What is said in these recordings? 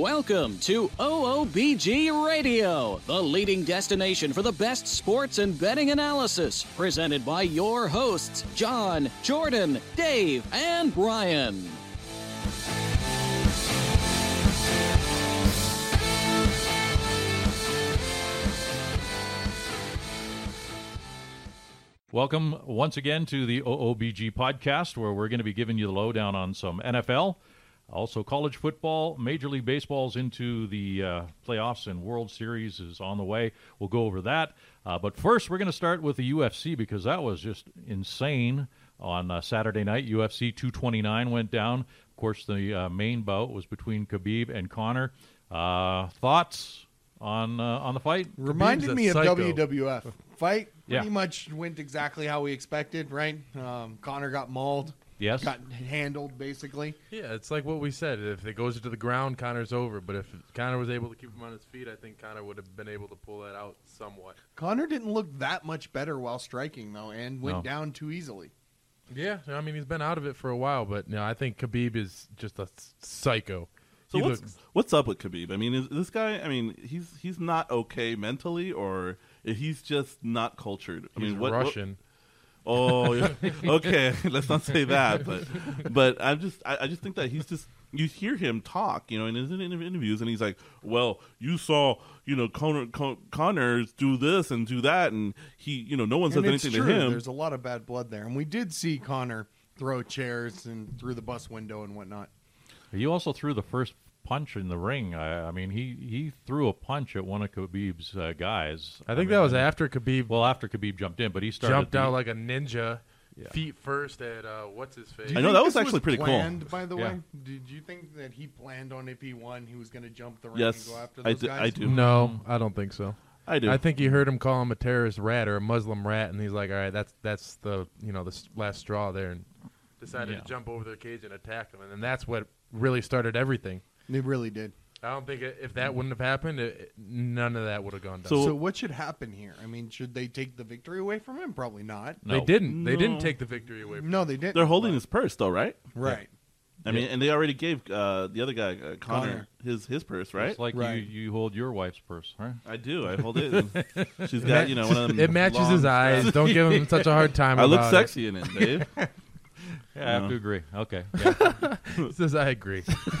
Welcome to OOBG Radio, the leading destination for the best sports and betting analysis, presented by your hosts, John, Jordan, Dave, and Brian. Welcome once again to the OOBG podcast, where we're going to be giving you the lowdown on some NFL, also college football, Major League Baseball's into the uh, playoffs and World Series is on the way. We'll go over that. Uh, but first, we're going to start with the UFC because that was just insane on uh, Saturday night. UFC 229 went down. Of course, the uh, main bout was between Khabib and Conor. Uh, thoughts on uh, on the fight? Reminded me of psycho. WWF fight. Pretty Yeah. much went exactly how we expected, right? Um, Conor got mauled, Yes. got handled basically. Yeah, it's like what we said. If it goes to the ground, Conor's over. But if Conor was able to keep him on his feet, I think Conor would have been able to pull that out somewhat. Conor didn't look that much better while striking though, and went No. down too easily. Yeah, I mean he's been out of it for a while, but no, I think Khabib is just a s- psycho. So He what's looks- what's up with Khabib? I mean, is this guy? I mean, he's he's not okay mentally, or he's just not cultured. I he's mean, what, what- Russian. Oh, okay. Let's not say that, but but I just I, I just think that he's just you hear him talk, you know, in his in- interviews, and he's like, "Well, you saw, you know, Conor Con- Connors do this and do that, and he, you know, no one says anything true. to him." There's a lot of bad blood there, and we did see Conor throw chairs and through the bus window and whatnot. You also threw the first punch in the ring. I, I mean, he, he threw a punch at one of Khabib's uh, guys. I think mean, that was after Khabib Well, after Khabib jumped in, but he started jumped the- out like a ninja, Yeah. feet first at uh, what's his face. I know that was this actually pretty cool. planned, By the Yeah. way, did you think that he planned on if he won, he was going to jump the ring Yes, and go after I those do- guys? I do. No, I don't think so. I do. I think he heard him call him a terrorist rat or a Muslim rat, and he's like, "All right, that's that's the you know the last straw there," and decided Yeah. to jump over their cage and attack him, and then that's what really started everything. They really did. I don't think it, if that wouldn't have happened, it, it- none of that would have gone down. So- So, what should happen here? I mean, should they take the victory away from him? Probably not. No. they didn't. They No. didn't take the victory away. From No, they didn't. They're holding but- his purse, though, right? right. I mean, and they already gave uh, the other guy, uh, Conor, Conor. his his purse, right? It's like Right. you, you hold your wife's purse, right? I do. I hold it. and She's got you know one of them. It matches long his eyes. Don't give him such a hard time. I look about sexy in it, Dave. Yeah, I have to agree. Okay. Yeah. Says I agree.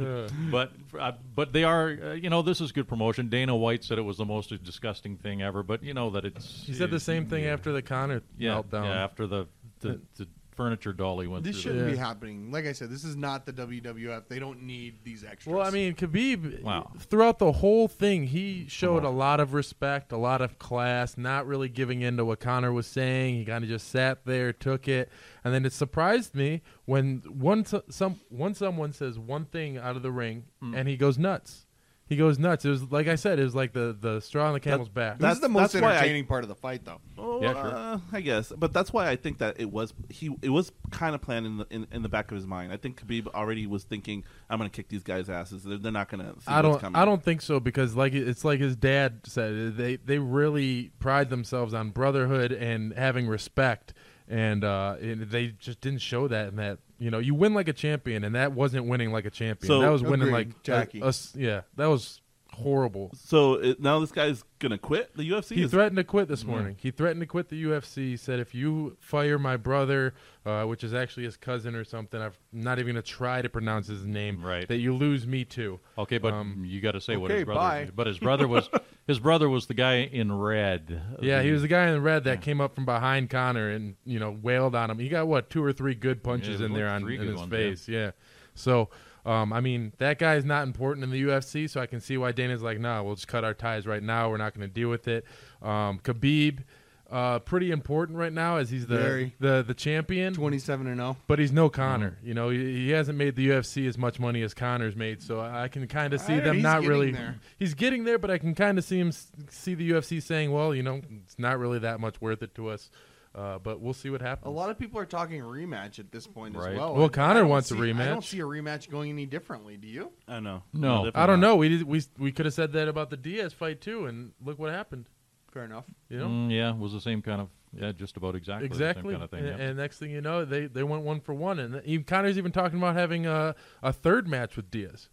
but uh, but they are, uh, you know, this is good promotion. Dana White said it was the most disgusting thing ever, but you know that it's. He said the same thing yeah. after the Conor yeah, meltdown. yeah, after the, the the furniture dolly went This through. shouldn't Yeah. be happening. Like I said, this is not the WWF. They don't need these extras. Well, I mean, Khabib, Wow. throughout the whole thing, he showed a lot of respect, a lot of class, not really giving in to what Conor was saying. He kind of just sat there, took it, and then it surprised me when one so- some when someone says one thing out of the ring Hmm. and he goes nuts. He goes nuts. It was like I said, it was like the the straw on the camel's back. this is the most that's why I- entertaining part of the fight, though. Oh, Yeah, sure. uh, I guess, but that's why I think that it was he. It was kind of planned in the in, in the back of his mind. I think Khabib already was thinking, "I'm going to kick these guys' asses. They're, they're not going to." I don't. I don't think so because, like, it's like his dad said. They they really pride themselves on brotherhood and having respect, and, uh, and they just didn't show that. In that, you know, you win like a champion, and that wasn't winning like a champion. So- that was winning Agreed, like a- Jackie. a s- yeah, that was horrible. So it, now this guy's going to quit the UFC. He Is- threatened to quit this morning. He threatened to quit the UFC. Said if you fire my brother, uh, which is actually his cousin or something, I'm not even gonna try to pronounce his name. Right. That you lose me too. Okay, but Um, you got to say what okay, his brother. bye. But his brother was his brother was the guy in red. Yeah, he was the guy in the red that came up from behind Conor and you know wailed on him. He got what two or three good punches Yeah, in there on three in good his ones, face. Yeah. So, um, I mean, that guy is not important in the UFC, so I can see why Dana's like, nah, we'll just cut our ties right now. We're not going to deal with it. Um, Khabib, uh, pretty important right now as he's the Very. the the champion. Twenty-seven and oh. zero. But he's no Conor. You know, he, he hasn't made the UFC as much money as Conor's made, so I can kind of see Uh, them he's not really. there. He's getting there, but I can kind of see him see the UFC saying, "Well, you know, it's not really that much worth it to us." Uh, but we'll see what happens. A lot of people are talking rematch at this point Right. as well. Well, Conor I don't wants a rematch. I don't see a rematch going any differently. Do you? I know. No. definitely I don't not. know. We did, we we could have said that about the Diaz fight too, and look what happened. Fair enough. You know, Mm, yeah, it was the same kind of Yeah, just about exactly. the Exactly. Same kind of thing. and, yeah. and next thing you know, they, they went one for one, and even Conor's even talking about having a, a third match with Diaz.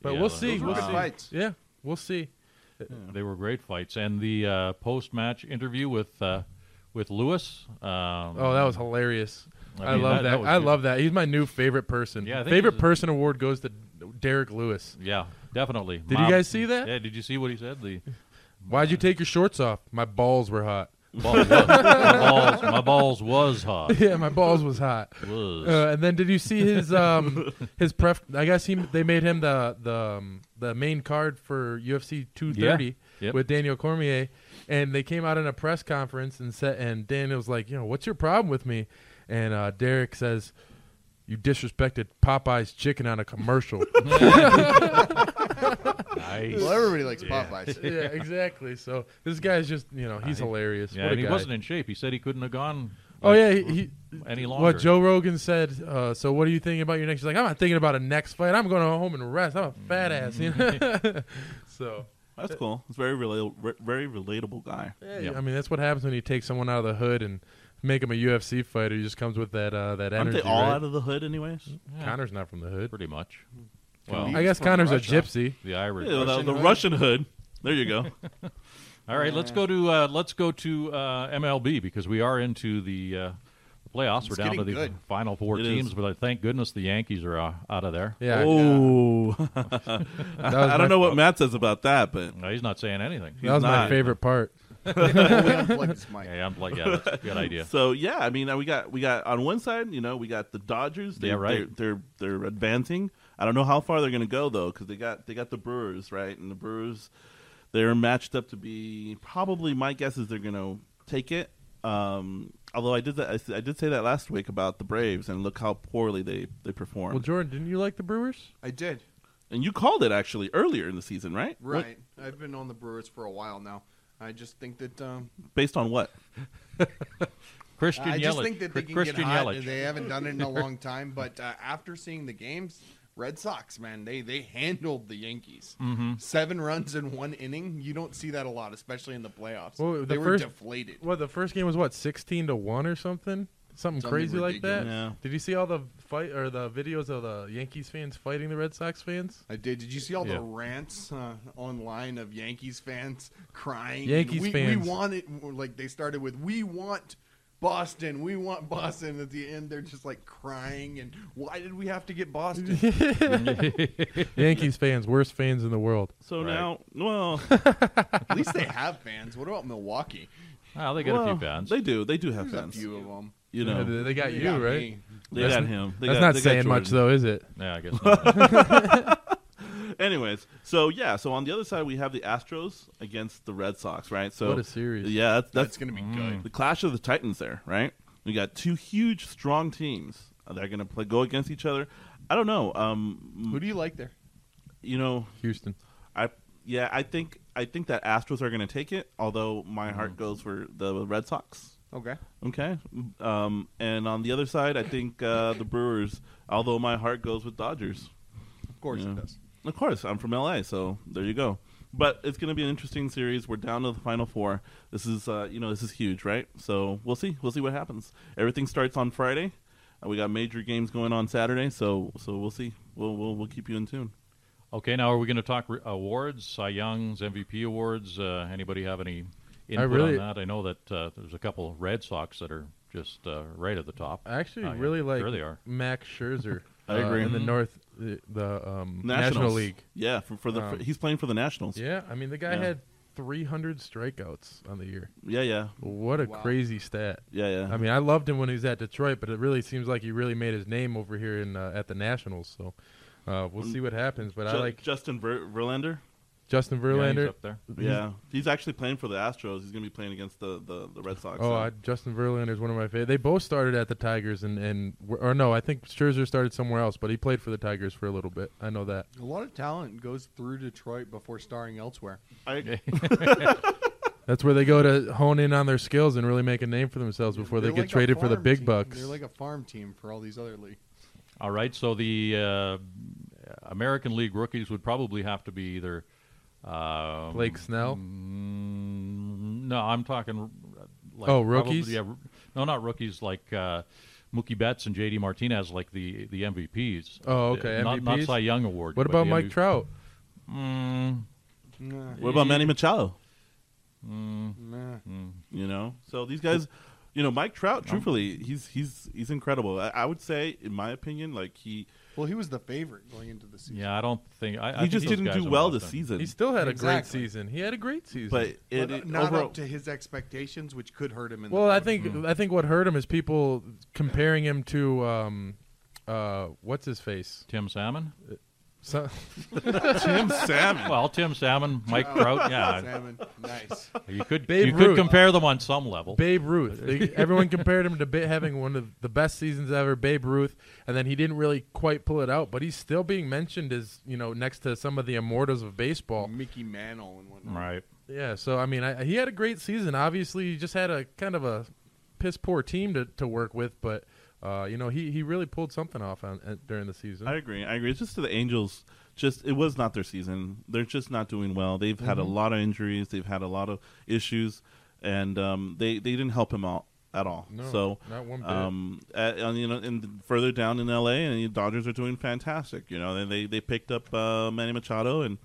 But Yeah, we'll see. Those We'll good see. fights. Yeah, we'll see. They were great fights, and the uh, post-match interview with uh, with Lewis. Um, Oh, that was hilarious. I I, love that- that. that I good. love that. He's my new favorite person. Yeah, favorite person award goes to Derrick Lewis. yeah, definitely. Did you guys see that? Yeah, did you see what he said? The Why'd you take your shorts off? My balls were hot. ball was, my, balls, my balls was hot. yeah, my balls was hot. Was. Uh, and then did you see his um his pref? I guess he they made him the the um, the main card for UFC 230 Yeah. Yep. with Daniel Cormier, and they came out in a press conference and said and Daniel's like, you know, what's your problem with me? And uh, Derrick says. You disrespected Popeye's chicken on a commercial. nice. Well, everybody likes Popeyes. yeah, exactly. So this guy's just, you know, he's hilarious. Yeah, What and he guy. wasn't in shape. He said he couldn't have gone. Oh like, yeah, he, he any longer. What Joe Rogan said. Uh, so what are you thinking about your next? He's like, I'm not thinking about a next fight. I'm going home and rest. I'm a fat ass. You know? so That's cool. It's very relatable, very relatable guy. yeah, Yep. I mean that's what happens when you take someone out of the hood and make him a UFC fighter. He just comes with that uh, that Aren't energy. they all right? out of the hood, anyways? Yeah, Conor's not from the hood. pretty much. Well, I guess Conor's Russia. a gypsy. the Irish. Yeah, the, Russian the hood? Russian hood. There you go. All right, let's go to uh, let's go to uh, MLB because we are into the uh, playoffs. It's We're down to the good. final four It teams, is. but uh, thank goodness the Yankees are uh, out of there. Yeah. oh, That was I don't know what Matt says about that, but No, he's not saying anything. That was my favorite part. unplugged mic. Yeah, I'm like, yeah, that's a good idea. So yeah, I mean, uh, we got we got on one side, you know, we got the Dodgers. They, Yeah, right. They're, they're they're advancing. I don't know how far they're going to go though, because they got they got the Brewers right, and the Brewers they're matched up to be probably my guess is they're going to take it. Um, although I did that, I, s- I did say that last week about the Braves, and look how poorly they they performed. Well, Jordan, didn't you like the Brewers? I did. and you called it actually earlier in the season, right? What- Right. I've been on the Brewers for a while now. I just think that um, based on what? Christian I Yelich. just think that they can Christian get hot. Yelich. They haven't done it in a long time, but uh, after seeing the games, Red Sox, man, they they handled the Yankees. Mm-hmm. Seven runs in one inning. You don't see that a lot, especially in the playoffs. Well, the they were deflated. Well, the first game was what sixteen to one or something, something, Something crazy like that. Yeah. Did you see all the fight or the videos of the Yankees fans fighting the Red Sox fans? I did. Did you see all Yeah. the rants uh, online of Yankees fans crying? Yankees we, fans. We want it. Like they started with, "We want Boston. We want Boston." At the end, they're just like crying. And why did we have to get Boston? Yankees fans, worst fans in the world. So Right. now, well, At least they have fans. What about Milwaukee? Oh, they got a well, few fans. They do. They do have There's a fans. few of them. You know, they, they got They you got right. me. they That's got him. They That's got- not they got saying much, Jordan. though, is it? yeah, I guess. Not. Anyways, so yeah, so on the other side we have the Astros against the Red Sox, right? So What a series. Yeah, that's, That's that's going to be Mm. good. the clash of the Titans there, right? We got two huge, strong teams that are going to play go against each other. I don't know. Um, Who do you like there? you know, Houston. I yeah, I think I think that Astros are going to take it. Although my Mm. heart goes for the Red Sox. Okay. Okay, um, and on the other side, I think uh, the Brewers. Although my heart goes with Dodgers. Of course Yeah. it does. Of course, I'm from LA, so there you go. But it's going to be an interesting series. We're down to the final four. This is, uh, you know, this is huge, right? So we'll see. We'll see what happens. Everything starts on Friday. Uh, we got major games going on Saturday, so so we'll see. We'll we'll, we'll keep you in tune. Okay, now are we going to talk re- awards, Cy Young's, MVP awards? Uh, anybody have any input really- on that? I know that uh, there's a couple Red Sox that are just uh, right at the top. I actually yeah. really like There they are. Max Scherzer. I uh, agree. in the Mhm. North, the, the um, National League. Yeah, for, for the Um, he's playing for the Nationals. Yeah, I mean the guy Yeah. had 300 strikeouts on the year. yeah, yeah, What a Wow. crazy stat. yeah. yeah. I mean, I loved him when he was at Detroit, but it really seems like he really made his name over here in uh, at the Nationals. So uh, we'll see what happens. But I Ju- like Justin Ver- Verlander. Justin Yeah, he's Verlander. up there. Yeah, he's actually playing for the Astros. He's going to be playing against the, the, the Red Sox. Oh, so- I, Justin Verlander is one of my favorite. They both started at the Tigers, and and or no, I think Scherzer started somewhere else, but he played for the Tigers for a little bit. I know that. A lot of talent goes through Detroit before starring elsewhere. I, That's where they go to hone in on their skills and really make a name for themselves before they They're get like traded for the big team. bucks. They're like a farm team for all these other leagues. All right, so the uh, American League rookies would probably have to be either um, Blake Snell? mm, no, I'm talking like Oh, probably- rookies? yeah, no, not rookies like uh, Mookie Betts and J.D. Martinez, like the the MVPs. Oh, okay, Uh, Not, not Cy Young award. What about Mike MVP. Trout? Mm, Nah, What about Manny Machado? mm, nah. You know, so these guys, you know, Mike Trout. Truthfully, he's he's he's incredible. I, I would say, in my opinion, like he Well, he was the favorite going into the season. yeah, I don't think I, I he think just those didn't guys do are well about this them. season. He still had a great Exactly. season. He had a great season. but it, But it- not overall, up to his expectations, which could hurt him in well, the I voting. think. I think what hurt him is people comparing him to um, uh, what's his face? Tim Salmon. So, Tim Salmon. Well, Tim Salmon, Mike Trout. Yeah, Salmon, nice. you could Babe you Ruth. could compare them on some level. Babe Ruth. They- everyone compared him to ba- having one of the best seasons ever, Babe Ruth, and then he didn't really quite pull it out, but he's still being mentioned as you know next to some of the immortals of baseball. Mickey Mantle and whatnot. Right. Yeah, so I mean, I, he had a great season. Obviously, he just had a kind of a piss poor team to, to work with, but uh, you know he, he really pulled something off on, uh, during the season. I agree. I agree. It's just to the Angels. Just it was not their season. They're just not doing well. They've had a Mm-hmm. lot of injuries. They've had a lot of issues, and um, they they didn't help him out at all. No, so not one bit. um, at, and, you know, and further down in L.A., and the Dodgers are doing fantastic. You know, they they, they picked up uh, Manny Machado, and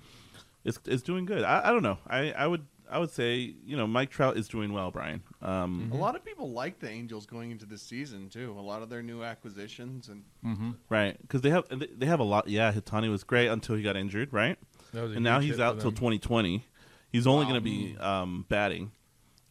it's it's doing good. I, I don't know. I, I would I would say you know Mike Trout is doing well, Brian. Um, A lot of people like the Angels going into this season too. A lot of their new acquisitions and Mm-hmm. Right, because they have they- they have a lot. Yeah, Ohtani was great until he got injured, right? That was a And now he's out for till 2020. He's only Wow. going to be um, batting,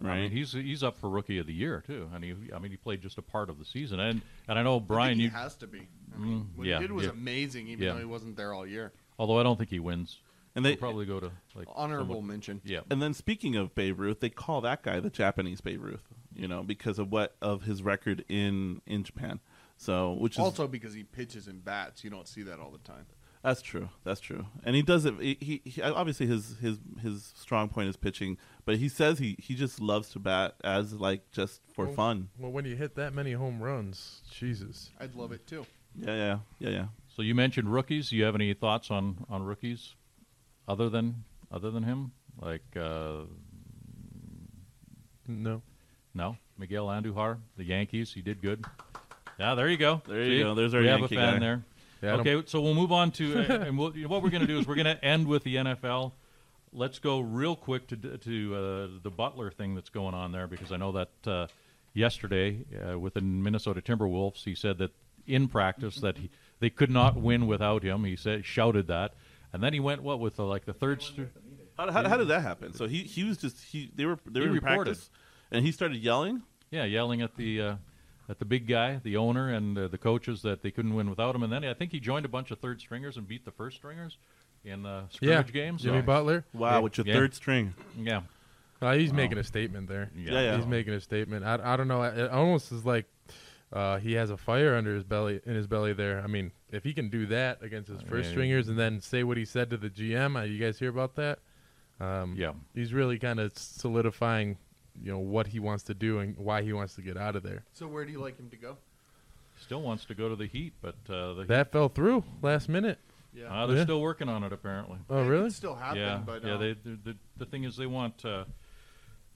right? I mean, he's he's up for rookie of the year too, and he I mean he played just a part of the season, and and I know I think Brian, he you has to be. I mean, Mm, what yeah, he did was yeah. amazing, even Yeah. though he wasn't there all year. although I don't think he wins, and he'll they probably go to like Honorable someone- mention. Yeah, and then speaking of Babe Ruth, they call that guy the Japanese Babe Ruth, you know, because of what of his record in in Japan. So, which is Also because he pitches and bats, you don't see that all the time. That's true. That's true. And he does it. He, he, he obviously his his his strong point is pitching, but he says he he just loves to bat as like just for Well- fun. Well, when you hit that many home runs, Jesus. I'd love it too. Yeah, yeah, yeah, yeah. So you mentioned rookies. Do you have any thoughts on on rookies, other than other than him? Like uh, No. no, Miguel Andujar, the Yankees. He did good. Yeah, there you go. There you See? go. There's our we Yankee have a fan guy. there. Yeah, okay, so we'll move on to uh, and we'll, what we're going to do is we're going to end with the NFL. Let's go real quick to to uh, the Butler thing that's going on there because I know that uh, yesterday uh, with the Minnesota Timberwolves, he said that in practice that he, they could not win without him. He said shouted that, and then he went what with the, like the third. St- How, how, how did that happen? So he he was just he they were they He were in reported. practice, and he started yelling. Yeah, yelling at the uh, at the big guy, the owner, and uh, the coaches that they couldn't win without him. And then I think he joined a bunch of third stringers and beat the first stringers in uh, Yeah. scrimmage games. Jimmy So- Butler. Wow, Yeah. with your Yeah. third string. Yeah, Uh, he's Wow. making a statement there. yeah, Yeah, yeah. He's making a statement. I, I don't know. It almost is like uh, he has a fire under his belly in his belly there. I mean, if he can do that against his first Yeah. stringers and then say what he said to the GM, uh, you guys hear about that? Um, Yeah. He's really kind of solidifying, you know, what he wants to do and why he wants to get out of there. So where do you like him to go? Still wants to go to the Heat, but uh, the That fell through last minute. Yeah, uh, they're Yeah. still working on it apparently. Oh, really? could still happen, yeah, but yeah. um, They, the, the the thing is, they want uh,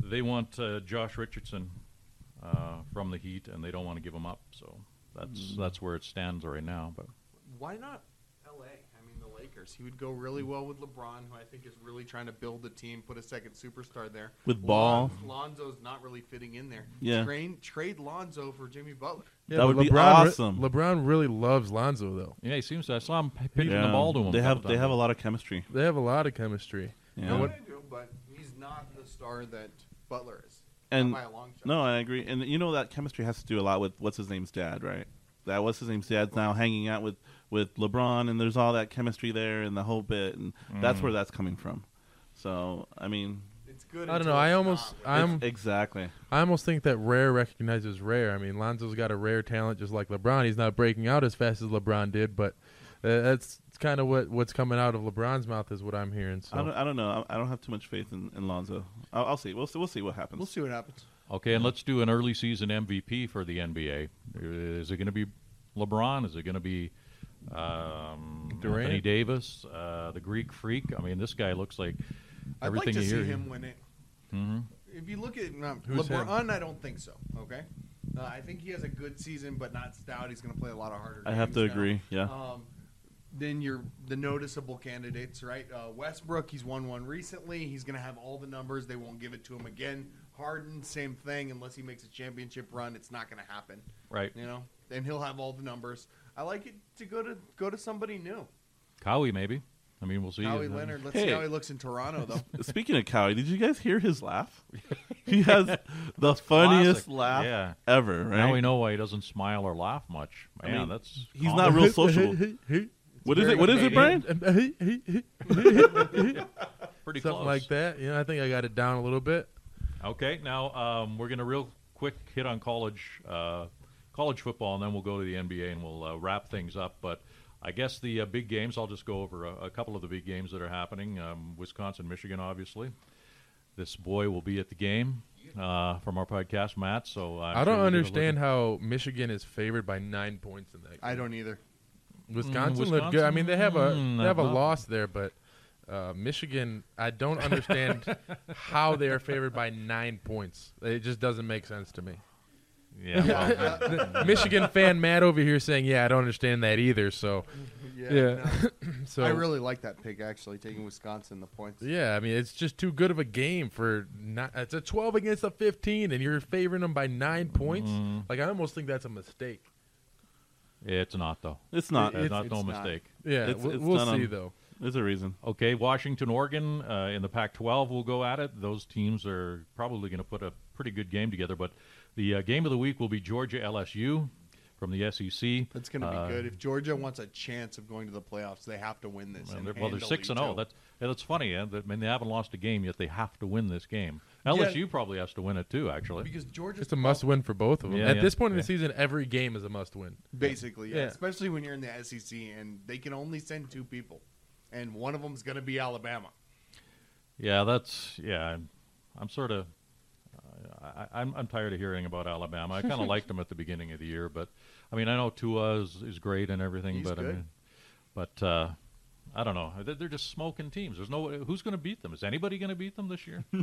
they want uh, Josh Richardson from the Heat, and they don't want to give him up. So that's Mm. that's where it stands right now. But why not L.A.? I mean, the Lakers. He would go really well with LeBron, who I think is really trying to build the team, put a second superstar there. With Ball. Lon- Lonzo's not really fitting in there. Yeah. Trade, trade Lonzo for Jimmy Butler. Yeah, That but would be LeBron re- awesome. LeBron really loves Lonzo, though. yeah, he seems to. I saw him pitching Yeah. the ball to him. They have couple they have a lot of chemistry. They have a lot of chemistry. Yeah. And what- I do, but he's not the star that Butler is. And by a long shot. no, I agree. And you know that chemistry has to do a lot with what's his name's dad, right? That what's his name's dad's now hanging out with with LeBron, and there's all that chemistry there and the whole bit, and that's Mm. where that's coming from. So I mean, It's good. I don't until know. I it's almost, not. I'm, it's- exactly. I almost think that rare recognizes rare. I mean, Lonzo's got a rare talent, just like LeBron. He's not breaking out as fast as LeBron did, but uh, that's kind of what what's coming out of LeBron's mouth is what I'm hearing. So I don't, I don't know. I, I don't have too much faith in, in Lonzo. I'll, I'll see. We'll see. We'll see what happens. We'll see what happens. Okay, and let's do an early season MVP for the NBA. Is it going to be LeBron? Is it going to be um, Durant? Anthony Davis, uh, the Greek Freak? I mean, this guy looks like everything I'd everything like to you see hear. him win it. hmm if you look at um, Who's him? LeBron, I don't think so. Okay, uh, I think he has a good season, but not stout. He's going to play a lot of harder. I have to now. agree. Yeah. Um, then you're the noticeable candidates, right? Uh, Westbrook, he's won one recently. He's going to have all the numbers. They won't give it to him again. Harden, same thing. Unless he makes a championship run, it's not going to happen. Right. You know, and he'll have all the numbers. I like it to go to go to somebody new. Kawhi, maybe. I mean, we'll see. Kawhi Uh, Leonard. Let's see how he looks in Toronto, though. Speaking of Kawhi, did you guys hear his laugh? he has the funniest classic. laugh Yeah. ever. Right? Now we know why he doesn't smile or laugh much. I mean, that's He's common. not real social. What is it? What is it, Canadian. Brian? pretty Something close. like that. You know, I think I got it down a little bit. Okay, now um, we're going to real quick hit on college uh, college football, and then we'll go to the NBA and we'll uh, wrap things up. But I guess the uh, big games. I'll just go over a, a couple of the big games that are happening. Um, Wisconsin, Michigan, obviously. This boy will be at the game uh, from our podcast, Matt. So I'm I don't we'll get a understand how Michigan is favored by nine points in that. Game. I don't either. Wisconsin Mm, looked good. I mean, they have a Wisconsin, they have a not- loss there, but uh, Michigan, I don't understand how they are favored by nine points. It just doesn't make sense to me. Yeah, well, Michigan fan Matt over here saying, "Yeah, I don't understand that either." So, Yeah. Yeah. no. so I really like that pick actually, taking Wisconsin the points. yeah, I mean, it's just too good of a game for not. It's a twelve against a fifteen, and you're favoring them by nine points. Mm-hmm. Like, I almost think that's a mistake. It's not though. It's not. It's, It's- not no it's not. mistake. Yeah, It's- we'll, it's we'll done see on- though. There's a reason. Okay, Washington, Oregon uh, in the Pac-12 will go at it. Those teams are probably going to put a pretty good game together. But the uh, game of the week will be Georgia LSU from the SEC. That's going to be Uh, good. If Georgia wants a chance of going to the playoffs, they have to win this. Well, and they're, well, they're six and zero. That's yeah, that's funny. Yeah? That- I mean, they haven't lost a game yet. They have to win this game. LSU probably has to win it too. Actually, because Georgia's It's a must-win for both of them. Yeah, At yeah, this point in yeah. the season, every game is a must-win. basically, yeah. Yeah. Especially when you're in the SEC and they can only send two people, and one of them's going to be Alabama. yeah, that's yeah. I'm, I'm sort of. I, I'm I'm tired of hearing about Alabama. I kind of liked them at the beginning of the year, but I mean, I know Tua is, is great and everything, He's but I good. mean, but uh, I don't know. They're, they're just smoking teams. There's no who's going to beat them. Is anybody going to beat them this year?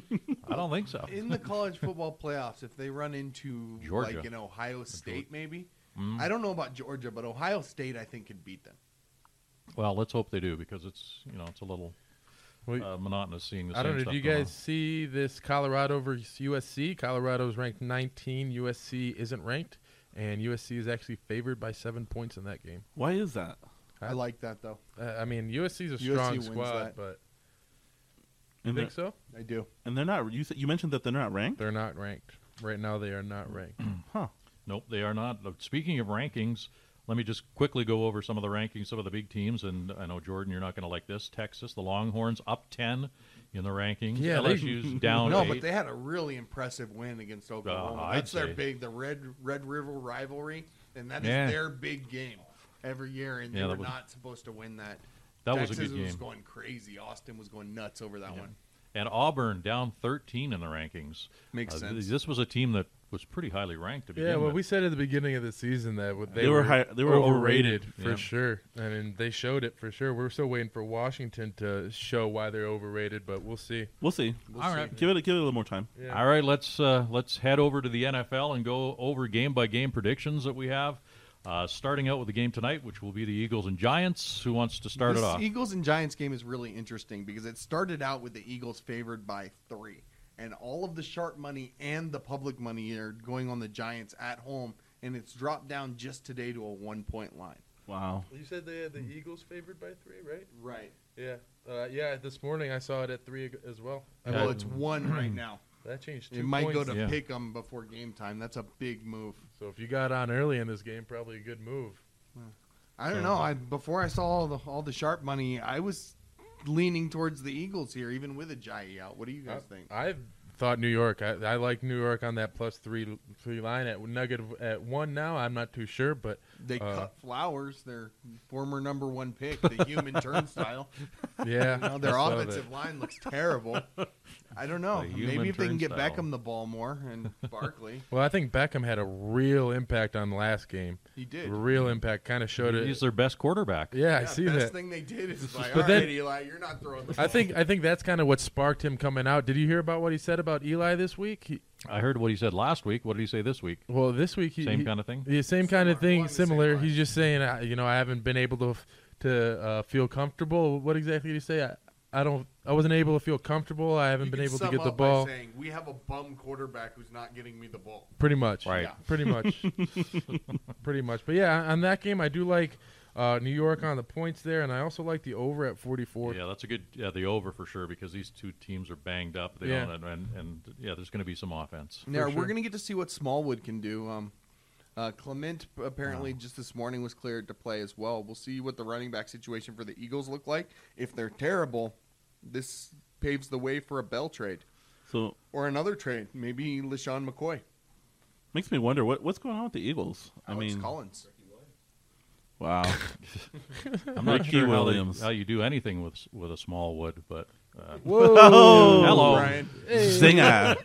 I don't think so. In the college football playoffs, if they run into Georgia. like an Ohio State, maybe. Mm. I don't know about Georgia, but Ohio State, I think, could beat them. Well, let's hope they do because it's you know it's a little uh, monotonous seeing the I same don't know. stuff Do you going guys see this Colorado versus USC? Colorado is ranked 19. USC isn't ranked, and USC is actually favored by seven points in that game. Why is that? I like that though. Uh, I mean, USC's a USC strong wins squad, that. but you And think so? I do. and they're not. You said, you mentioned that they're not ranked. They're not ranked right now. They are not ranked. Huh. Nope, they are not. Uh, Speaking of rankings, let me just quickly go over some of the rankings, some of the big teams. And I know Jordan, you're not going to like this. Texas, the Longhorns, up ten in the rankings. Yeah, they- LSU's down no, eight. but they had a really impressive win against Oklahoma. I'd That's their say. big, the Red Red River rivalry, and that is Yeah. their big game every year. And they Yeah, were was- not supposed to win that. That was a Texas good was game. going crazy. Austin was going nuts over that one. and Auburn down 13 in the rankings. Makes Uh, th- sense. This was a team that was pretty highly ranked to begin Yeah, well, with. we said at the beginning of the season that w- they, They were high- they were overrated. for Yeah. sure. I mean, they showed it for sure. We're still waiting for Washington to show why they're overrated, but we'll see. We'll see. We'll All see. right. Give it. Give it a little more time. Yeah. All right, let's uh, let's head over to the NFL and go over game by game predictions that we have. Uh, starting out with the game tonight, which will be the Eagles and Giants. Who wants to start this it off? Eagles and Giants game is really interesting because it started out with the Eagles favored by three, and all of the sharp money and the public money are going on the Giants at home, and it's dropped down just today to a one point line. Wow. You said they had the Eagles favored by three, right? Right. Yeah, uh, yeah. This morning I saw it at three as well. I well, it's one right now. that changed. Two It might go to Yeah. pick 'em before game time. That's a big move. So if you got on early in this game, probably a good move. I don't know. I before I saw all the all the sharp money, I was leaning towards the Eagles here, even with a Jai out. What do you guys think? I thought New York. I, I like New York on that plus three three line at Nugget at one now. I'm not too sure, but They uh, cut Flowers, their former number one pick, the human turnstile. yeah, You know, their I saw offensive line looks terrible. I don't know. Maybe if they can get turnstile. Beckham the ball more and Barkley, Well, I think Beckham had a real impact on the last game. he did. Real impact, kind of showed He's it. their best quarterback. Yeah, I see best that. thing they did is like, But all then- right, Eli, you're not throwing the ball. I think I think that's kind of what sparked him coming out. Did you hear about what he said about Eli this week? He, I heard what he said last week. What did he say this week? well, this week he, Same he- kind of thing. Yeah, same kind of Similar. thing, Along the same similar. lines. He's just saying, uh, you know, I haven't been able to to uh, feel comfortable. What exactly did he say? I, I don't. I wasn't able to feel comfortable. I haven't You been could able to sum get the up by ball. saying, we have a bum quarterback who's not getting me the ball. Pretty much. Right. Yeah. Pretty much. Pretty much. But yeah, on that game, I do like uh, New York on the points there, and I also like the over at 44. Yeah, that's a good. Yeah, the over for sure because these two teams are banged up. They Yeah. don't, and, and yeah, there's going to be some offense. Now sure. we're gonna get to see what Smallwood can do. Um, uh, Clement apparently just this morning was cleared to play as well. We'll see what the running back situation for the Eagles look like. If they're terrible, this paves the way for a Bell trade So or another trade. Maybe LeSean McCoy, makes me wonder what what's going on with the Eagles. I Alex mean, Collins. wow. I'm not Ricky sure how, they- how you do anything with with a Smallwood, but uh, Whoa. Hello. Brian. Zinger.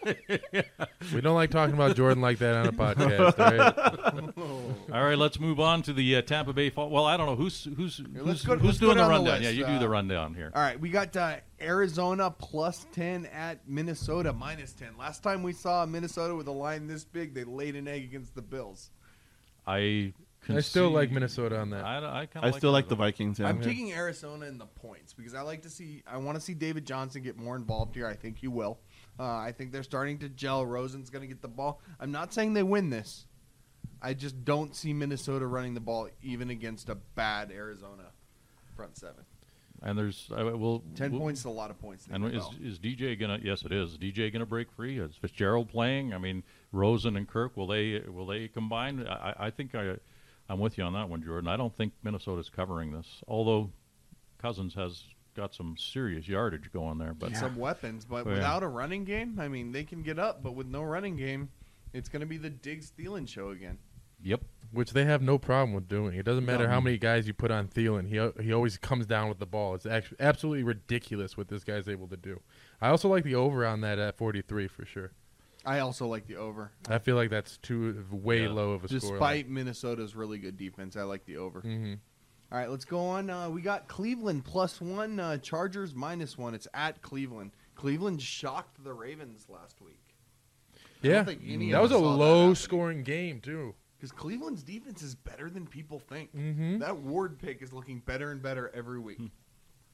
We don't like talking about Jordan like that on a podcast. All right? all right, let's move on to the uh, Tampa Bay. Fall. Well, I don't know who's who's let's who's, go- who's let's go doing the down the rundown. list. yeah, you do the Uh, rundown here. All right, we got uh, Arizona plus 10 at Minnesota minus 10. Last time we saw Minnesota with a line this big, they laid an egg against the Bills. I I still like Minnesota on that. I, I, I of still like the. Vikings. Yeah. I'm taking Arizona in the points because I like to see. I want to see David Johnson get more involved here. I think he will. Uh, I think they're starting to gel. Rosen's going to get the ball. I'm not saying they win this. I just don't see Minnesota running the ball even against a bad Arizona front seven. And there's I will Ten we'll- points is a lot of points. And is is DJ gonna? Yes, it is. DJ gonna break free? Is Fitzgerald playing? I mean, Rosen and Kirk will they will they combine? I, I think I I'm with you on that one, Jordan. I don't think Minnesota's covering this. Although Cousins has got some serious yardage going there, but some weapons, but Oh, yeah. without a running game, I mean, they can get up, but with no running game, it's going to be the Diggs Thielen show again. yep. Which they have no problem with doing. It doesn't matter No. how um, many guys you put on Thielen. He he always comes down with the ball. It's actually absolutely ridiculous what this guy's able to do. I also like the over on that at 43 for sure. I also like the over. I feel like that's too way Yeah. low of a score. Despite Minnesota's really good defense, I like the over. hmm All right, let's go on. Uh, we got Cleveland plus one, uh, Chargers minus one. It's at Cleveland. Cleveland shocked the Ravens last week. I don't Yeah, that was a saw that low-scoring game too. Because Cleveland's defense is better than people think. Mhm. That Ward pick is looking better and better every week.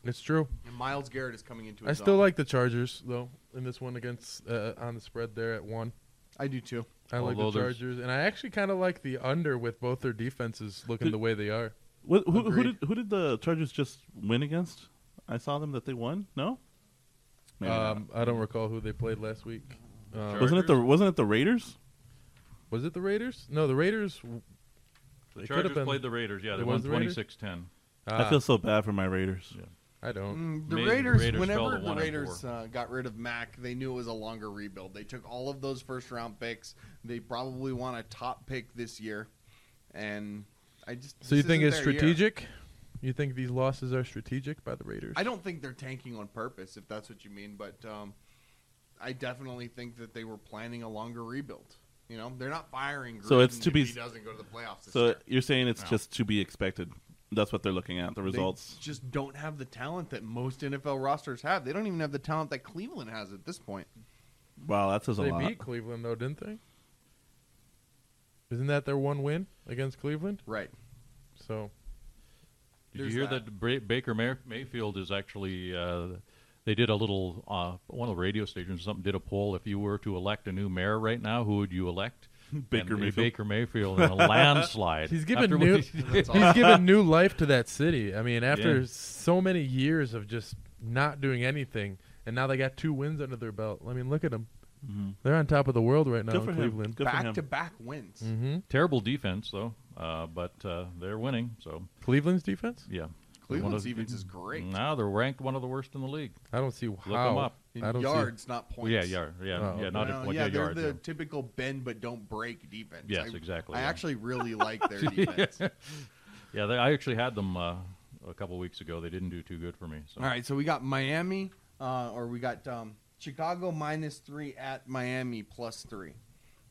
It's true. And Myles Garrett is coming into I still own. like the Chargers though in this one against uh, on the spread there at one. I do too. I like Although the there's- Chargers, and I actually kind of like the under with both their defenses looking Did- the way they are. What, who, who Agreed. did who did the Chargers just win against? I saw them that they won. No, Maybe not. Um, I don't recall who they played last week. Um, wasn't it the wasn't it the Raiders? was it the Raiders? No, the Raiders. The Chargers been- played the Raiders. Yeah, they It won was the Raiders? 26-10. Ah, I feel so bad for my Raiders. I don't. Mm, the Amazing. Raiders, Raiders whenever to the Raiders uh, got rid of Mack, they knew it was a longer rebuild. They took all of those first round picks. They probably want a top pick this year, and I just So you think it's their year. strategic? You think these losses are strategic by the Raiders? I don't think they're tanking on purpose, if that's what you mean, but um, I definitely think that they were planning a longer rebuild. You know, they're not firing. Gruden So it's to if be- he doesn't go to the playoffs. This So year. you're saying it's No. just to be expected. That's what they're looking at. The They results. just don't have the talent that most NFL rosters have. They don't even have the talent that Cleveland has at this point. Wow, that says a lot. They beat Cleveland though, didn't they? Isn't that their one win against Cleveland? Right. So Did you hear that. that, Bra- Baker May- Mayfield is actually? Uh, they did a little. Uh, one of the radio stations or something did a poll. If you were to elect a new mayor right now, who would you elect? Baker And, Mayfield. Baker Mayfield in a landslide. he's given new he- he's given new life to that city. I mean, after Yeah. so many years of just not doing anything, and now they got two wins under their belt. I mean, look at them. Mhm. They're on top of the world right now Good in for him. Cleveland. Good for Back him. to back wins. hmm Terrible defense though, uh, but uh, they're winning. So Cleveland's defense? yeah, Cleveland's One of- defense is great. Now they're ranked one of the worst in the league. I don't see how. them up. In I don't yards, not points. Yeah, yeah, yeah, Oh, yeah. okay. Not Well, in, yeah, yeah, they're yards. the yeah. typical bend but don't break defense. Yes, I, exactly, I yeah. actually really like their defense. Yeah, they, I actually had them uh, a couple weeks ago. They didn't do too good for me. So. All right, so we got Miami, uh, or we got um, Chicago minus three at Miami plus three.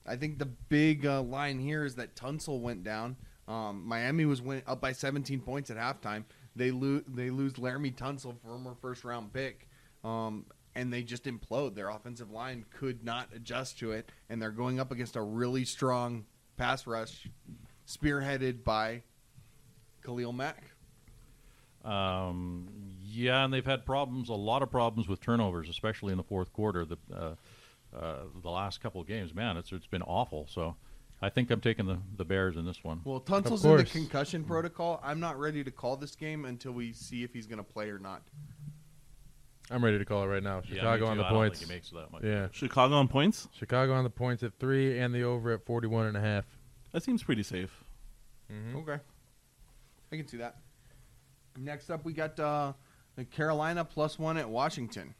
I think the big uh, line here is that Tunsil went down. Um, Miami was win- up by 17 points at halftime. They lose. They lose Laremy Tunsil, former first round pick, um, and they just implode. Their offensive line could not adjust to it, and they're going up against a really strong pass rush, spearheaded by Khalil Mack. Um, yeah, and they've had problems, a lot of problems with turnovers, especially in the fourth quarter. The uh, uh, the last couple of games, man, it's it's been awful. So, I think I'm taking the, the Bears in this one. Well, Tunsil's in the course. concussion protocol. I'm not ready to call this game until we see if he's going to play or not. I'm ready to call it right now. Yeah, me Chicago on too. the I don't points. think he makes that much. Yeah, Chicago on points. Chicago on the points at three and the over at 41 and a half. That seems pretty safe. Okay, I can see that. Next up, we got uh, the Carolina plus one at Washington.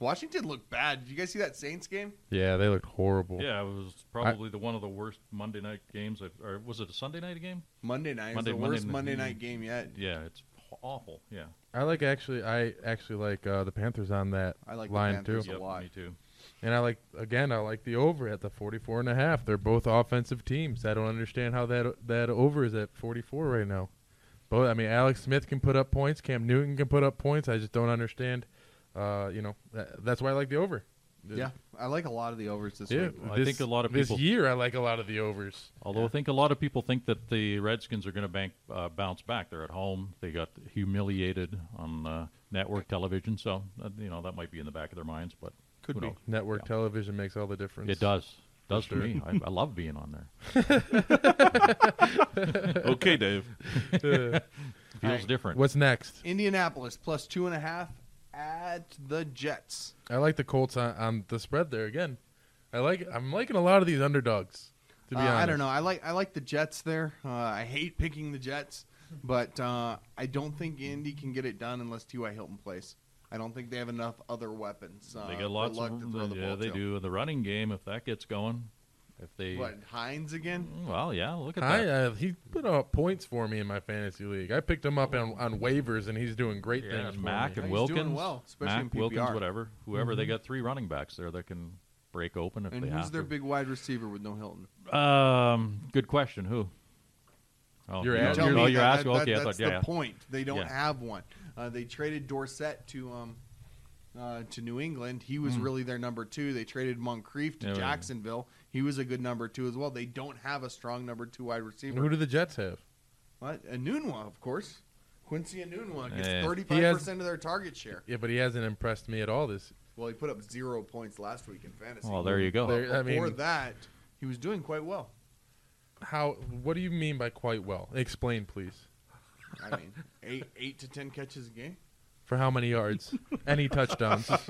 Washington looked bad. Did you guys see that Saints game? Yeah, they looked horrible. Yeah, it was probably the one of the worst Monday night games. I've, or was it a Sunday night game? Monday night. Monday- it the Monday worst night- Monday night game yet. Yeah, it's awful. Yeah, I like actually. I actually like uh, the Panthers on that I like the line Panthers. too. a yep, lot. me too. And I like again. I like the over at the 44 and a half. They're both offensive teams. I don't understand how that that over is at 44 right now. Both. I mean, Alex Smith can put up points. Cam Newton can put up points. I just don't understand. Uh, you know, that, that's why I like the over. Yeah, I like a lot of the overs this Yeah, week. I this- think a lot of this people- year I like a lot of the overs. Although I think a lot of people think that the Redskins are going to bank uh, bounce back. They're at home. They got humiliated on uh, network television, so uh, you know that might be in the back of their minds. But Could be. knows? Network Yeah. television makes all the difference. It does. Does For to me. I, I love being on there. okay, Dave. Feels right. different. What's next? Indianapolis plus two and a half at the Jets. I like the Colts on, on the spread there again. I like. I'm liking a lot of these underdogs. To be Uh, honest, I don't know. I like I like the Jets there. Uh, I hate picking the Jets, but uh, I don't think Indy can get it done unless T.Y. Hilton plays. I don't think they have enough other weapons. Uh, they for got lots Luck of to throw the yeah, ball they to. do. The running game, if that gets going, if they What Hines again? well, yeah, look at I, that. uh, he put up points for me in my fantasy league. I picked him up on, on waivers, and he's doing great yeah, things. and for Mack me. and He's doing Wilkins, well, especially Mack in PPR. Wilkins, whatever, whoever. They Mm-hmm. got three running backs there that can break open if And they who's have their to. big wide receiver with no Hilton? Um, good question. Who? Oh, You're you at- know- you're- oh, you're that- asking. that- okay, I that's thought, yeah, the yeah. point. They don't Yeah. have one. Uh, they traded Dorsett to um uh, to New England. He was really their number two. They traded Moncrief to Yeah, right. Jacksonville. He was a good number two as well. They don't have a strong number two wide And receiver. who do the Jets have? What? Enunwa, of course. Quincy Enunwa gets Yeah. thirty-five He has- percent of their target share. Yeah, but he hasn't impressed me at all. This Well, he put up zero points last week in fantasy. Well, there you go. There- I before mean- that, he was doing quite well. how? What do you mean by quite well? Explain, please. I mean, eight eight to ten catches a game. For how many yards? Any touchdowns?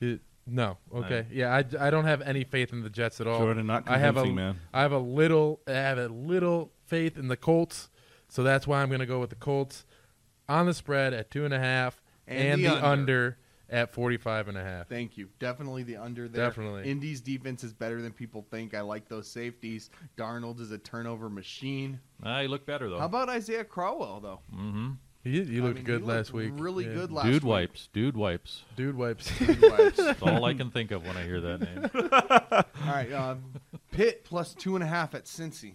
It- no. Okay. Yeah, I, I don't have any faith in the Jets at all. Jordan, not I have a convincing, man. I have a little I have a little faith in the Colts, so that's why I'm going to go with the Colts on the spread at two and a half And and, the the, under. under. at 45 and a half. Thank you. Definitely the under there. Definitely. Indy's defense is better than people think. I like those safeties. Darnold is a turnover machine. Ah, he looked better though. How about Isaiah Crowell though? mm-hmm. He, he I looked mean, good he last looked week. Really Yeah. good last Dude week. wipes. Dude wipes. Dude wipes. Dude wipes. That's all I can think of when I hear that name. All right. Uh, Pitt plus two and a half at Cincy.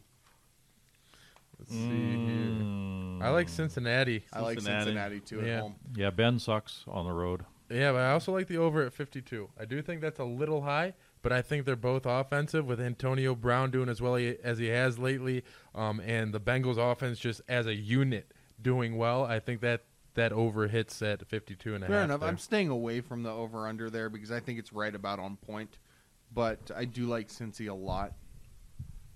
Let's see here. Mm. I like Cincinnati. I like Cincinnati. Cincinnati too at Yeah. home. Yeah, Ben sucks on the road. Yeah, but I also like the over at 52. I do think that's a little high, but I think they're both offensive with Antonio Brown doing as well as he has lately, um, and the Bengals offense just as a unit doing well. I think that that over hits at 52 and a half. Fair enough. there. I'm staying away from the over under there because I think it's right about on point. But I do like Cincy a lot.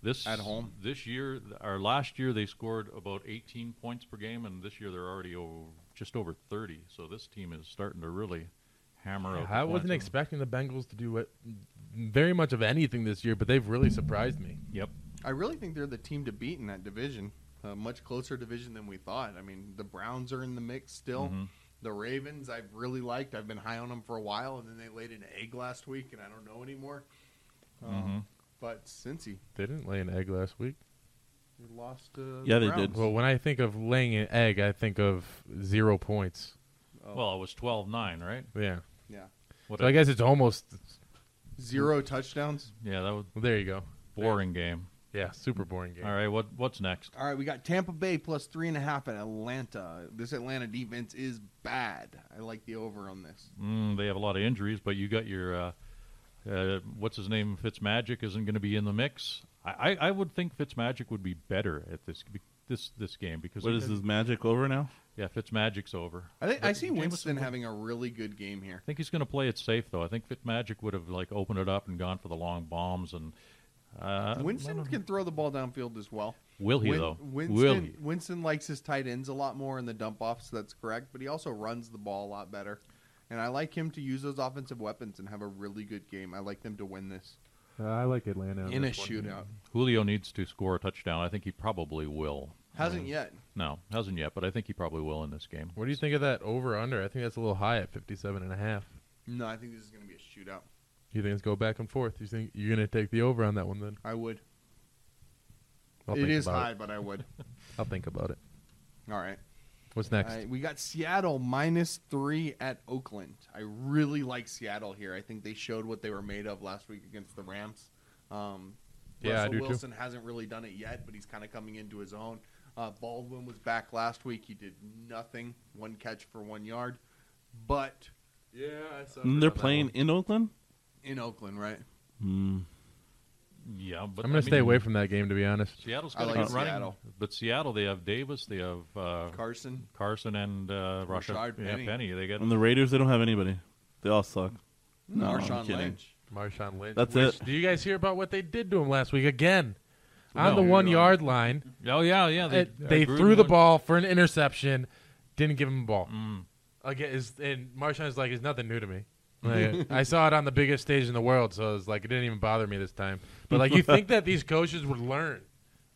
This At home? this year, or last year, they scored about 18 points per game, and this year they're already over, just over 30. So this team is starting to really hammer out. I wasn't expecting the Bengals to do it very much of anything this year, but they've really surprised me. Yep. I really think they're the team to beat in that division. A much closer division than we thought. I mean, the Browns are in the mix still. Mhm. The Ravens, I've really liked. I've been high on them for a while, and then they laid an egg last week, and I don't know anymore. Um, Mhm. But Cincy, They didn't lay an egg last week. we lost. Uh, Yeah, the they did. Well, when I think of laying an egg, I think of zero points. Oh. Well, it was 12-9, right? Yeah. Yeah. What So a- I guess it's almost. Zero touchdowns. yeah, that was Well, there you go. boring game. Yeah, super boring game. All right, what what's next? All right, we got Tampa Bay plus three and a half at Atlanta. This Atlanta defense is bad. I like the over on this. Mm, they have a lot of injuries, but you got your uh, uh, what's his name? Fitzmagic isn't going to be in the mix. I, I, I would think Fitzmagic would be better at this this this game because What he is could- his magic over now? Yeah, Fitzmagic's over. I think I see Jameis Winston would- having a really good game here. I think he's going to play it safe though. I think Fitzmagic would have like opened it up and gone for the long bombs and. Uh, Winston can throw the ball downfield as well. Will he Win- though? Winston, Will he? Winston likes his tight ends a lot more in the dump offs. That's correct, but he also runs the ball a lot better. And I like him to use those offensive weapons and have a really good game. I like them to win this Uh, I like Atlanta in a this one. shootout. Julio needs to score a touchdown. I think he probably will. Hasn't yet. No, hasn't yet, but I think he probably will in this game. What do you think of that over under? I think that's a little high at 57 and a half. No, I think this is going to be a shootout. You think it's go back and forth? You think you're going to take the over on that one then? I would. I'll it think is about high, It. but I would. I'll think about it. All right. What's next? All right, we got Seattle minus three at Oakland. I really like Seattle here. I think they showed what they were made of last week against the Rams. Um, Yeah, I Russell do too. Wilson hasn't really done it yet, but he's kind of coming into his own. Uh, Baldwin was back last week. He did nothing, one catch for one yard. But yeah, I saw. They're playing in Oakland. In Oakland, right? Hmm. Yeah, but I'm going I to stay away from that game to be honest. Seattle's I got a like good running, Seattle. but Seattle they have Davis, they have uh, Carson. Carson and uh, Russia, Rashaad yeah, Penny. Penny. They got And the Raiders, they don't have anybody. They all suck. No, I'm Marshawn kidding. Lynch. Marshawn Lynch. That's which- it. Do you guys hear about what they did to him last week again? On No. the one yard line, oh yeah, yeah. They, it- they uh, threw the won- ball for an interception, didn't give him the ball. Mm. Again, is and Marshawn's like, it's nothing new to me. Like, I saw it on the biggest stage in the world, so it's like it didn't even bother me this time. But like, you think that these coaches would learn?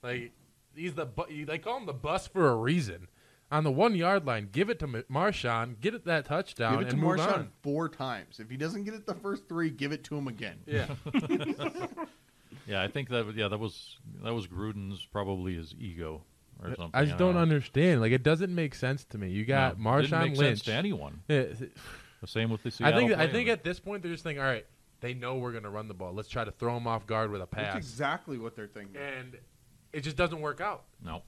Like, he's the bu- they call him the bus for a reason. On the one yard line, give it to M- Marshawn, get it that touchdown, Give it to and move Marshawn on. four times. If he doesn't get it the first three, give it to him again. Yeah, Yeah, I think that yeah that was that was Gruden's probably his ego or something. I just don't know. understand. Like, it doesn't make sense to me. You got No, didn't Marshawn make Lynch. sense to anyone. Yeah, The same with the I Seattle. think I think at this point they're just thinking, all right, they know we're going to run the ball. Let's try to throw them off guard with a pass. That's exactly what they're thinking. and it just doesn't work out. no.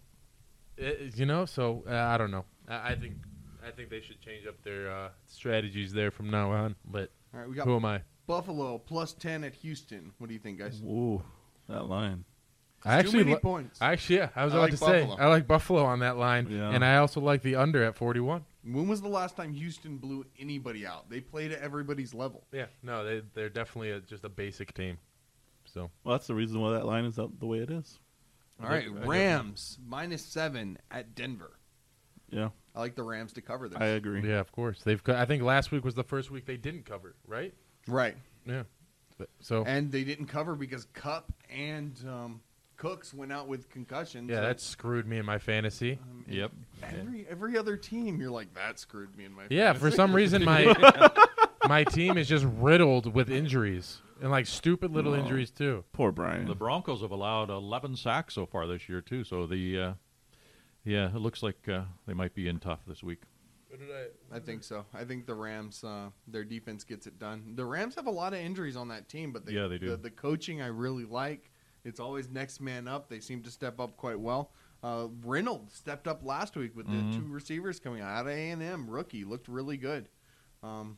It- you know, so uh, I don't know. I, I think I think they should change up their uh, strategies there from now on. But All right, we got who am I? Buffalo plus 10 at Houston. What do you think, guys? Ooh, that line. I Too actually, many li- points. I actually, yeah, I was I about like to say Buffalo. I like Buffalo on that line, Yeah. and I also like the under at forty-one. When was the last time Houston blew anybody out? They played at everybody's level. Yeah, no, they they're definitely a, just a basic team. So Well, that's the reason why that line is up the way it is. All right, I- I Rams minus seven at Denver. Yeah, I like the Rams to cover this. I agree. yeah, of course they've. co- I think last week was the first week they didn't cover, right? Right. Yeah. But, so And they didn't cover because Kupp and um, Cooks went out with concussions. yeah, So, that screwed me in my fantasy. um, Yep. Every every other team, you're like that screwed me in my. Fantasy. Yeah, for some reason my my team is just riddled with injuries and like stupid little No. injuries too. Poor Brian. The Broncos have allowed 11 sacks so far this year too. So the uh, yeah, it looks like uh, they might be in tough this week. I think so. I think the Rams, uh, their defense gets it done. The Rams have a lot of injuries on that team, but they, Yeah, they do. The, the coaching I really like. It's always next man up. They seem to step up quite well. Uh, Reynolds stepped up last week with Mhm. the two receivers coming out of A and M. Rookie looked really good. Um,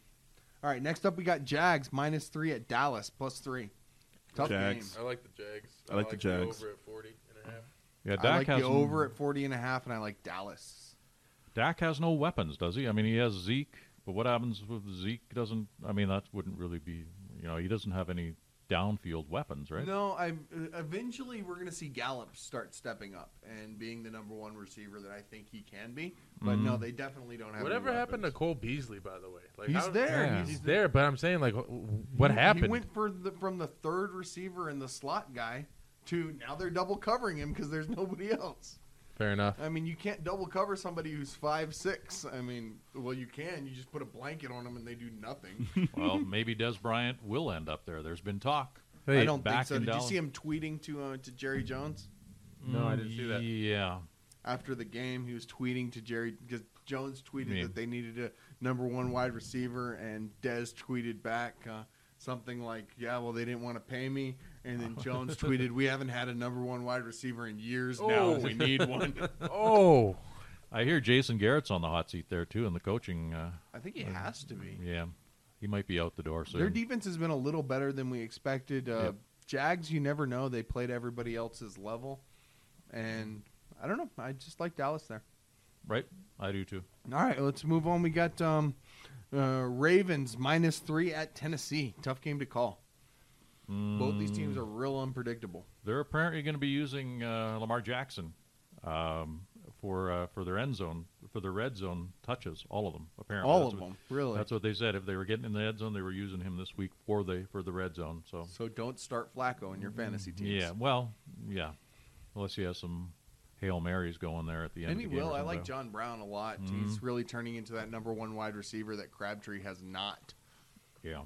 all right, next up we got Jags minus three at Dallas plus three. Tough Jags. game. I like the Jags. I like the Jags. over at 40 and a half. Yeah, I like has the over at 40 and a half, and I like Dallas. Dak has no weapons, does he? I mean, he has Zeke, but what happens if Zeke doesn't? I mean, that wouldn't really be. You know, he doesn't have any downfield weapons, right? No, I eventually we're going to see Gallup start stepping up and being the number one receiver that I think he can be. But no, Mhm. they definitely don't have. Whatever any happened to. Cole Beasley, by the way? Like, He's how- there. Yeah. He's there, but I'm saying like, what He- happened? He went for the, from the third receiver and the slot guy to now they're double covering him because there's nobody else. Fair enough. I mean, you can't double cover somebody who's five six. I mean, well, you can. You just put a blanket on them and they do nothing. well, maybe Dez Bryant will end up there. There's been talk. Hey, I don't think so. in Did you see him tweeting to uh, to Jerry Jones? No, I didn't see that. Yeah, after the game. He was tweeting to Jerry because Jones tweeted Yeah. that they needed a number one wide receiver, and Dez tweeted back uh, something like, "Yeah, well, they didn't want to pay me." And then Jones tweeted, "We haven't had a number one wide receiver in years now. Oh. We need one." Oh, I hear Jason Garrett's on the hot seat there too in the coaching. Uh, I think he has to be. yeah, he might be out the door soon. Their defense has been a little better than we expected. Uh, Yep. Jags, you never know. They played everybody else's level, and I don't know. I just like Dallas there. right? I do too. All right, let's move on. We got um, uh, Ravens minus three at Tennessee. Tough game to call. Both these teams are real unpredictable. They're apparently going to be using uh, Lamar Jackson um, for uh, for their end zone for their red zone touches. All of them, apparently. All That's of what- them, really. That's what they said. If they were getting in the end zone, they were using him this week for the for the red zone. So So don't start Flacco in your fantasy teams. yeah, well, yeah, unless he has some hail marys going there at the end. And of he will. I like. John Brown a lot. Mm-hmm. He's really turning into that number one wide receiver that Crabtree has not. Yeah,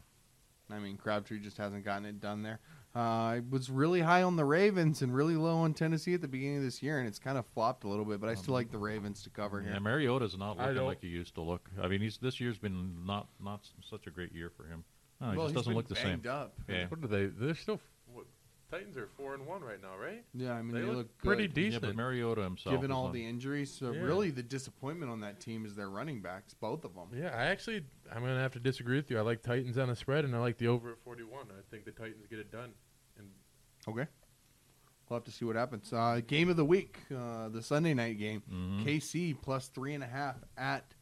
I mean, Crabtree just hasn't gotten it done there. Uh, I was really high on the Ravens and really low on Tennessee at the beginning of this year, and it's kind of flopped a little bit. But I still like the Ravens to cover here. yeah. Mariota's not looking like he used to look. I mean, he's this year's been not not such a great year for him. No, he well, just doesn't look the same. banged Up. Yeah. what are they? They're still. What, Titans are four and one right now, right? Yeah, I mean They they, look look, pretty good. Yeah, decent. but Mariota himself, Given all not- the injuries, so Yeah. really the disappointment on that team is their running backs, both of them. Yeah, I actually, I'm gonna have to disagree with you. I like Titans on the spread, and I like the over at 41. I think the Titans get it done. And Okay. We'll have to see what happens. Uh, game of the week, uh, the Sunday night game. Mhm. KC plus three and a half at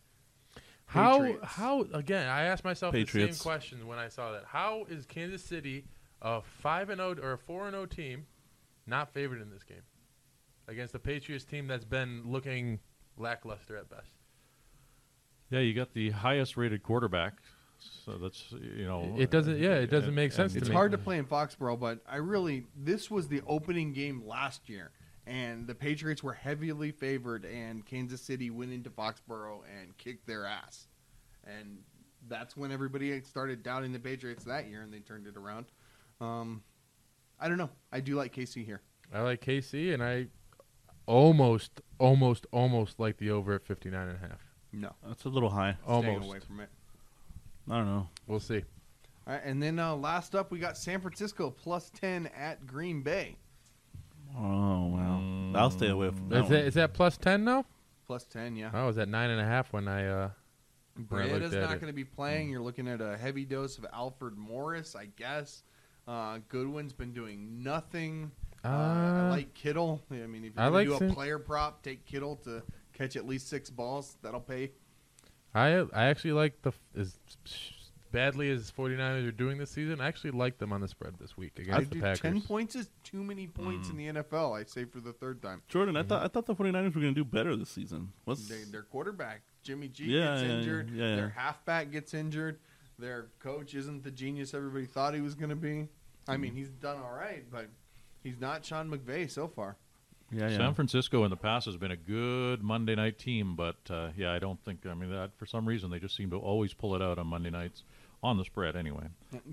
how, Patriots. how again? I asked myself the same question when I saw that. How is Kansas City a five and zero or a four and zero team not favored in this game against the Patriots team that's been looking lackluster at best? Yeah, you got the highest rated quarterback. So that's you know It doesn't- yeah, it doesn't and- make sense and- to It's me. hard to play in Foxborough, but I really this was the opening game last year, and the Patriots were heavily favored, and Kansas City went into Foxborough and kicked their ass, and that's when everybody started doubting the Patriots that year, and they turned it around. Um, I don't know. I do like KC here. I like KC, and I almost, almost, almost like the over at 59 and a half. No, That's a little high. staying Almost. away from it. I don't know. We'll see. All right, and then uh, last up, we got San Francisco plus ten at Green Bay. Oh wow. I'll stay away from that. Is one. that, is that plus 10 now? Plus ten, yeah. I was at nine and a half when I. Uh, when I Breida's at not it. going to be playing. You're looking at a heavy dose of Alfred Morris, I guess. Uh, Goodwin's been doing nothing. Uh, I Uh, like Kittle. I mean, if you're like do a San- player prop, take Kittle to catch at least six balls. That'll pay. I I actually like the as badly as 49ers are doing this season. I actually like them on the spread this week I against the do Packers. ten points is too many points in the NFL. I say for the third time. Jordan, I thought I thought the 49ers were going to do better this season. What's They, their quarterback Jimmy G Yeah, gets yeah, injured. yeah, yeah. Their halfback gets injured. Their coach isn't the genius everybody thought he was going to be. I Mm-hmm. mean, he's done all right, but he's not Sean McVay so far. yeah, yeah. San Francisco in the past has been a good Monday night team, but uh, yeah, I don't think. I mean, that for some reason they just seem to always pull it out on Monday nights on the spread anyway.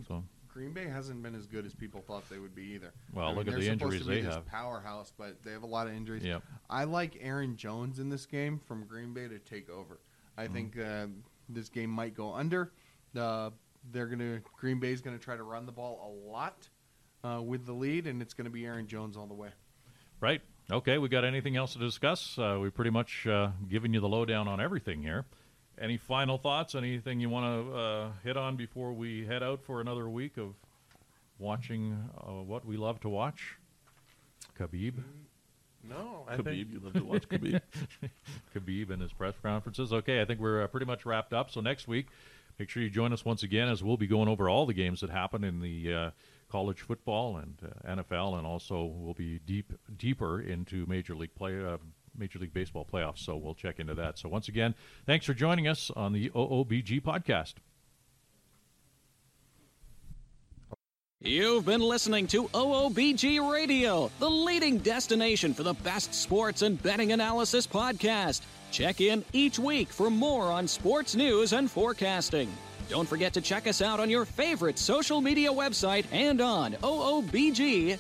So Green Bay hasn't been as good as people thought they would be either. Well, I mean, look at they're the supposed injuries to be they this have. Powerhouse, but they have a lot of injuries. Yep. I like Aaron Jones in this game from Green Bay to take over. I Mm-hmm. think uh, this game might go under. Uh, they're gonna Green Bay's gonna try to run the ball a lot uh, with the lead, and it's gonna be Aaron Jones all the way. Right. Okay. We got anything else to discuss? Uh, we pretty much uh, given you the lowdown on everything here. Any final thoughts? Anything you want to uh, hit on before we head out for another week of watching uh, what we love to watch? Khabib, No, I Khabib, think you love to watch Khabib. Khabib and his press conferences. Okay, I think we're uh, pretty much wrapped up. So next week, make sure you join us once again as we'll be going over all the games that happen in the uh, college football and uh, NFL, and also we'll be deep deeper into Major League play. Uh, Major League Baseball playoffs, so we'll check into that. So, once again, thanks for joining us on the OOBG podcast. You've been listening to OOBG Radio, the leading destination for the best sports and betting analysis podcast. Check in each week for more on sports news and forecasting. Don't forget to check us out on your favorite social media website and on OOBG.com.